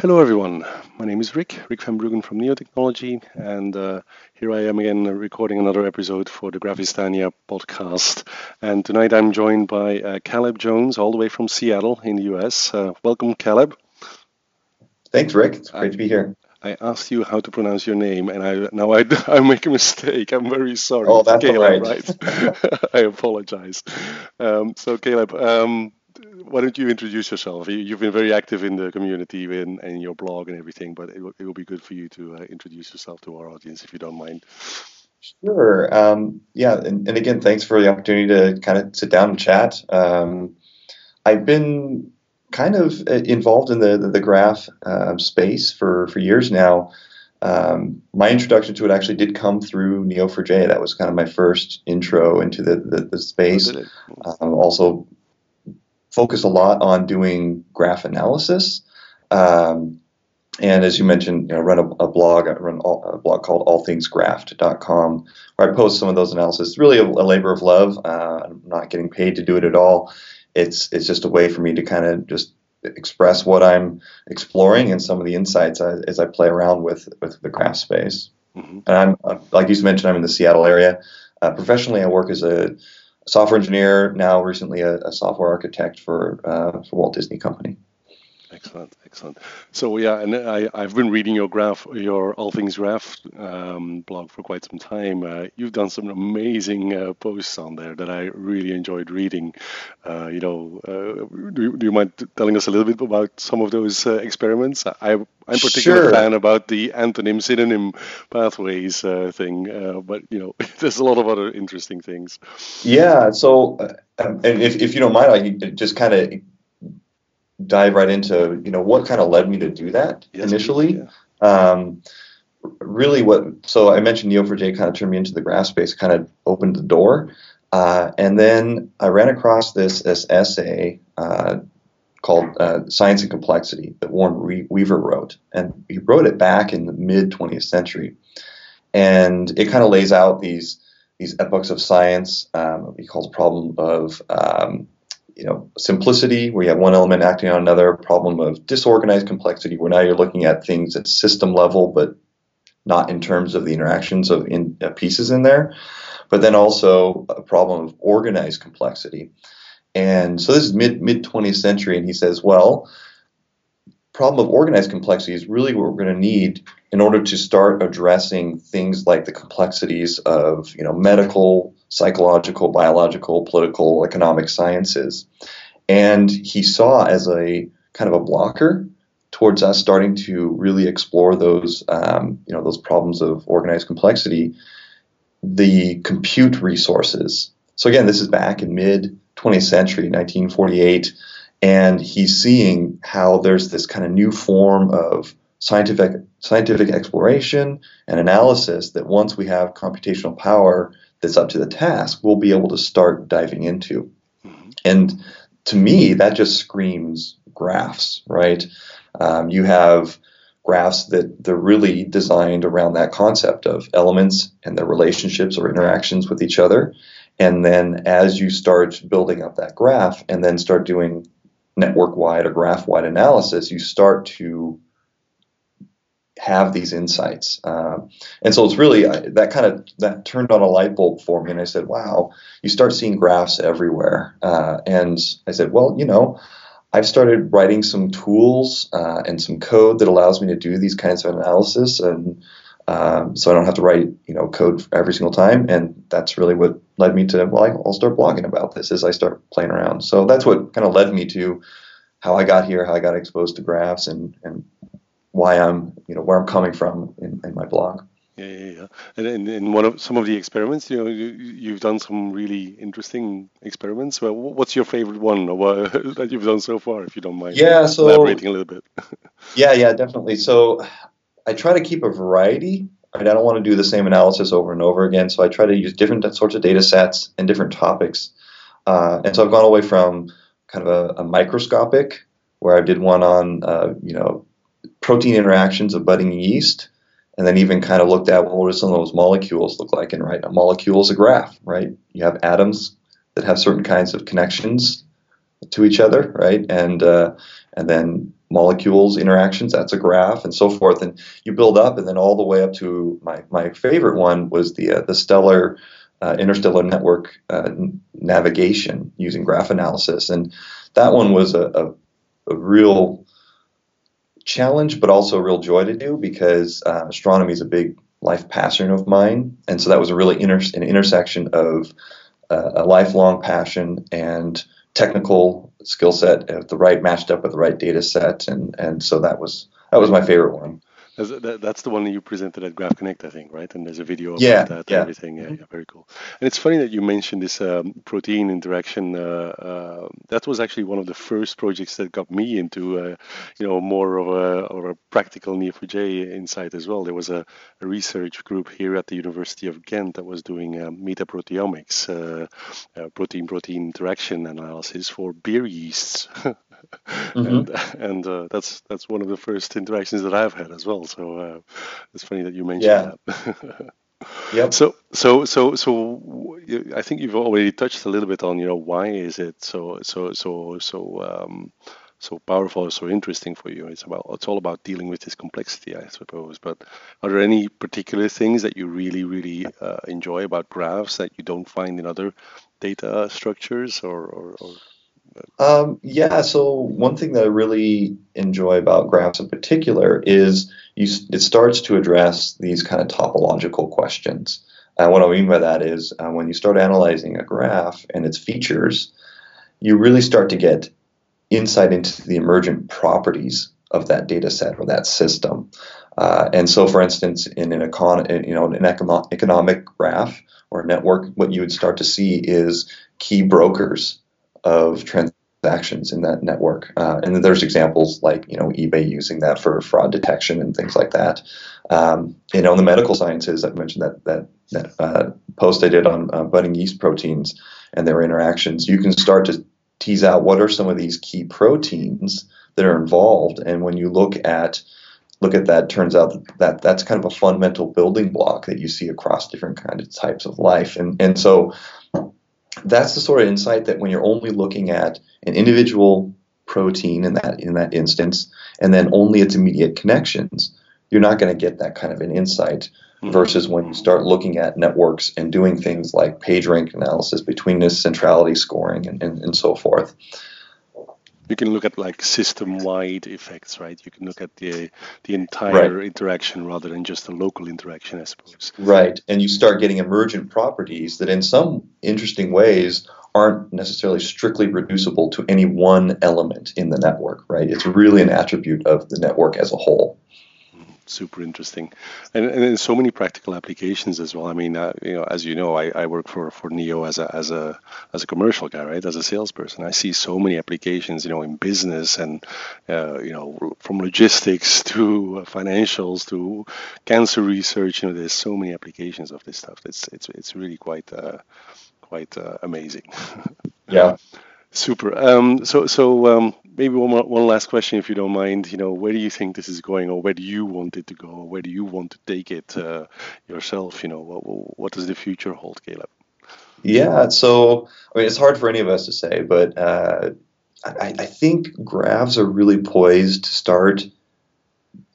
Hello, everyone. My name is Rik, Rik van Bruggen from Neo Technology, and uh, here I am again recording another episode for the Graphistania podcast. And tonight I'm joined by uh, Caleb Jones, all the way from Seattle in the US. Uh, welcome, Caleb. Thanks, Rik. It's great I, to be here. I asked you how to pronounce your name, and I now I, I make a mistake. I'm very sorry. Oh, that's Caleb, right. right? I apologize. Um, so, Caleb, um, why don't you introduce yourself? You- have been very active in the community and, and your blog and everything, but it will, it will be good for you to uh, introduce yourself to our audience if you don't mind. Sure. Um, yeah, and, and again, thanks for the opportunity to kind of sit down and chat. Um, I've been kind of uh, involved in the the, the graph uh, space for for years now. Um, my introduction to it actually did come through Neo4j. That was kind of my first intro into the the, the space. Did? Um, also focus a lot on doing graph analysis. Um, and as you mentioned, you know, run a, a blog, I run all, a blog called allthingsgraphed.com, where I post some of those analysis. It's really a, a labor of love. Uh, I'm not getting paid to do it at all. It's it's just a way for me to kind of just express what I'm exploring and some of the insights as, as I play around with with the graph space. Mhm. And I'm uh, like you mentioned, I'm in the Seattle area. Uh, professionally, I work as a software engineer. Now, recently, a, a software architect for uh, for Walt Disney Company. Excellent, excellent. So yeah, and I, I've been reading your graph, your All Things Graph um, blog for quite some time. Uh, you've done some amazing uh, posts on there that I really enjoyed reading. Uh, you know, uh, do, you- do you mind telling us a little bit about some of those uh, experiments? I, I'm particular Sure. fan about the antonym synonym pathways uh, thing, uh, but you know, there's a lot of other interesting things. Yeah. So, and if, if you don't mind, I just kind of dive right into you know what kind of led me to do that Yes, initially. yeah. Um, really, what so I mentioned Neo4j kind of turned me into the graph space, kind of opened the door, uh, and then I ran across this this essay uh, called uh, "Science and Complexity" that Warren Weaver wrote, and he wrote it back in the mid 20th century, and it kind of lays out these these epochs of science. Um, he calls a problem of um, you know simplicity, where you have one element acting on another. Problem of disorganized complexity, where now you're looking at things at system level, but not in terms of the interactions of in, uh, pieces in there. But then also a problem of organized complexity. And so this is mid mid 20th century, and he says, well, problem of organized complexity is really what we're going to need in order to start addressing things like the complexities of you know medical, psychological, biological, political, economic sciences. And he saw as a kind of a blocker towards us starting to really explore those um, you know those problems of organized complexity, the compute resources. So again, this is back in mid 20th century, 1948, and he's seeing how there's this kind of new form of scientific scientific exploration and analysis that once we have computational power that's up to the task, we'll be able to start diving into. Mhm. And to me, that just screams graphs, right? Um, you have graphs that they're really designed around that concept of elements and their relationships or interactions with each other. And then as you start building up that graph and then start doing network wide or graph wide analysis, you start to have these insights. Um, and so it's really uh, that kind of that turned on a light bulb for me. And I said, wow, you start seeing graphs everywhere. Uh, and I said, well, you know, I've started writing some tools uh, and some code that allows me to do these kinds of analysis, and um, so I don't have to write you know code every single time. And that's really what led me to well, I'll start blogging about this as I start playing around. So that's what kind of led me to how I got here, how I got exposed to graphs, and and why I'm where I'm coming from in, in my blog. Yeah, yeah, yeah. And in, in one of some of the experiments, you know, you, you've done some really interesting experiments. Well, what's your favorite one or what, that you've done so far, if you don't mind Yeah, so elaborating a little bit? Yeah, yeah, definitely. So I try to keep a variety. Right? I don't want to do the same analysis over and over again. So I try to use different sorts of data sets and different topics. Uh, and so I've gone away from kind of a, a microscopic, where I did one on, uh, you know, protein interactions of budding yeast, and then even kind of looked at well, what do some of those molecules look like? And right, a molecule is a graph, right? You have atoms that have certain kinds of connections to each other, right? And uh, and then molecules interactions that's a graph and so forth and you build up and then all the way up to my, my favorite one was the uh, the stellar uh, interstellar network uh, navigation using graph analysis and that one was a, a, a, real challenge but also a real joy to do because uh, astronomy is a big life passion of mine and so that was a really inter- an intersection of uh, a lifelong passion and technical skill set, uh, the right matched up with the right data set, and and so that was that was my favorite one. That's the one you presented at Graph Connect, I think, right? And there's a video about yeah, that yeah. and everything. Yeah, yeah, very cool. And it's funny that you mentioned this um, protein interaction. Uh, uh, that was actually one of the first projects that got me into, uh, you know, more of a, of a practical Neo4j insight as well. There was a, a, research group here at the University of Ghent that was doing uh, metaproteomics, uh, uh, protein-protein interaction analysis for beer yeasts. mm-hmm. and, and uh, that's that's one of the first interactions that I've had as well. So uh, it's funny that you mentioned yeah. that. yep. So so so so I think you've already touched a little bit on you know why is it so so so so um, so powerful, so interesting for you. It's about it's all about dealing with this complexity, I suppose. But are there any particular things that you really really uh, enjoy about graphs that you don't find in other data structures or, or, or um, yeah, so one thing that I really enjoy about graphs in particular is you, it starts to address these kind of topological questions. And what I mean by that is uh, when you start analyzing a graph and its features, you really start to get insight into the emergent properties of that data set or that system. Uh, and so, for instance, in an econ- you know an economic graph or network, what you would start to see is key brokers of transactions in that network. Uh, and there's examples like you know eBay using that for fraud detection and things like that. Um, you know, in the medical sciences, I mentioned that that, that uh, post I did on uh, budding yeast proteins and their interactions. You can start to tease out what are some of these key proteins that are involved, and when you look at look at that, turns out that that's kind of a fundamental building block that you see across different kinds of types of life. And and so that's the sort of insight that when you're only looking at an individual protein in that in that instance, and then only its immediate connections, you're not going to get that kind of an insight. Mm-hmm. Versus when you start looking at networks and doing things like PageRank analysis, betweenness, centrality scoring, and, and, and so forth you can look at like system-wide effects, right? You can look at the the entire right. interaction rather than just a local interaction, I suppose. Right, and you start getting emergent properties that, in some interesting ways, aren't necessarily strictly reducible to any one element in the network. Right, it's really an attribute of the network as a whole super interesting, and and so many practical applications as well. I mean, uh, you know, as you know, I, I work for for Neo as a as a as a commercial guy, right? As a salesperson, I see so many applications, you know, in business and uh, you know, from logistics to financials to cancer research. You know, there's so many applications of this stuff. It's it's it's really quite uh, quite uh, amazing. yeah. Super. Um, so, so um, maybe one more, one last question, if you don't mind. You know, where do you think this is going, or where do you want it to go, or where do you want to take it uh, yourself? You know, what, what does the future hold, Caleb? Yeah. So, I mean, it's hard for any of us to say, but uh, I, I think graphs are really poised to start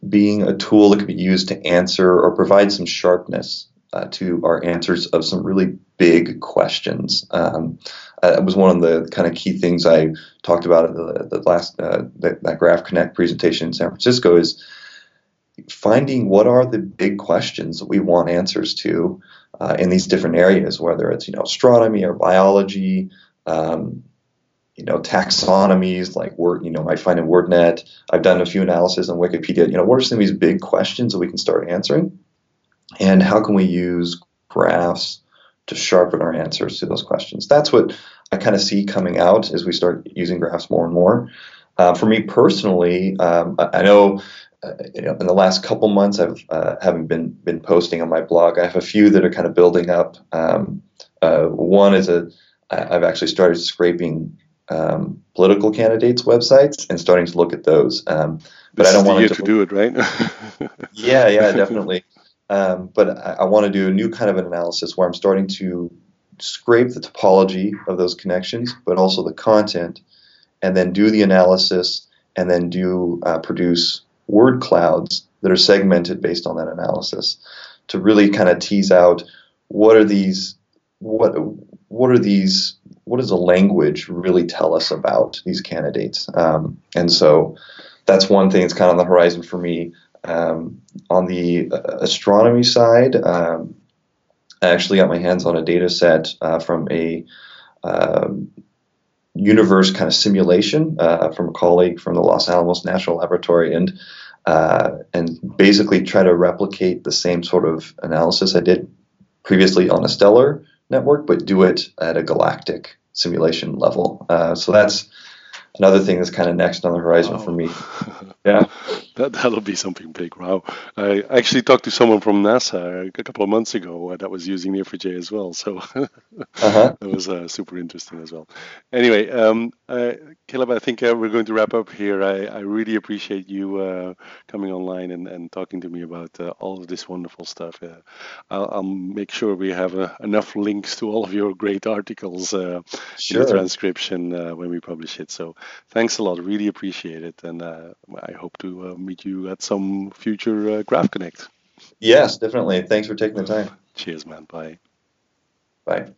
being a tool that can be used to answer or provide some sharpness uh, to our answers of some really big questions. Um, uh, was one of the kind of key things I talked about at the, the last uh, that, that Graph Connect presentation in San Francisco is finding what are the big questions that we want answers to uh, in these different areas, whether it's you know astronomy or biology. Um, you know, taxonomies like word, you know, I find in WordNet. I've done a few analyses on Wikipedia. You know, what are some of these big questions that we can start answering? And how can we use graphs to sharpen our answers to those questions? That's what I kind of see coming out as we start using graphs more and more. Uh, for me personally, um, I, know, uh, you know, in the last couple months, I've uh, haven't been been posting on my blog. I have a few that are kind of building up. Um, uh, one is a I've actually started scraping um, political candidates' websites and starting to look at those. Um, but this I don't want to do it, right? yeah, yeah, definitely. Um, but I, I want to do a new kind of an analysis where I'm starting to scrape the topology of those connections, but also the content, and then do the analysis and then do uh, produce word clouds that are segmented based on that analysis to really kind of tease out what are these what what are these what does the language really tell us about these candidates? Um, and so that's one thing that's kind of on the horizon for me um, on the uh, astronomy side um, I actually got my hands on a data set uh, from a um, universe kind of simulation uh, from a colleague from the Los Alamos National Laboratory, and uh, and basically try to replicate the same sort of analysis I did previously on a stellar network, but do it at a galactic simulation level. Uh, so that's another thing that's kind of next on the horizon for me. Yeah, that that'll be something big. Wow! I actually talked to someone from NASA a couple of months ago uh, that was using Neo4j as well, so uh-huh. that was uh, super interesting as well. Anyway, um, uh, Caleb, I think uh, we're going to wrap up here. I, I really appreciate you uh, coming online and, and talking to me about uh, all of this wonderful stuff. I'll, I'll, make sure we have enough links to all of your great articles sure. in the transcription when we publish it. So thanks a lot. Really appreciate it. And uh, I hope to uh, meet you at some future uh, Graph Connect. Yes, definitely. Thanks for taking the time. Cheers, man. Bye. Bye.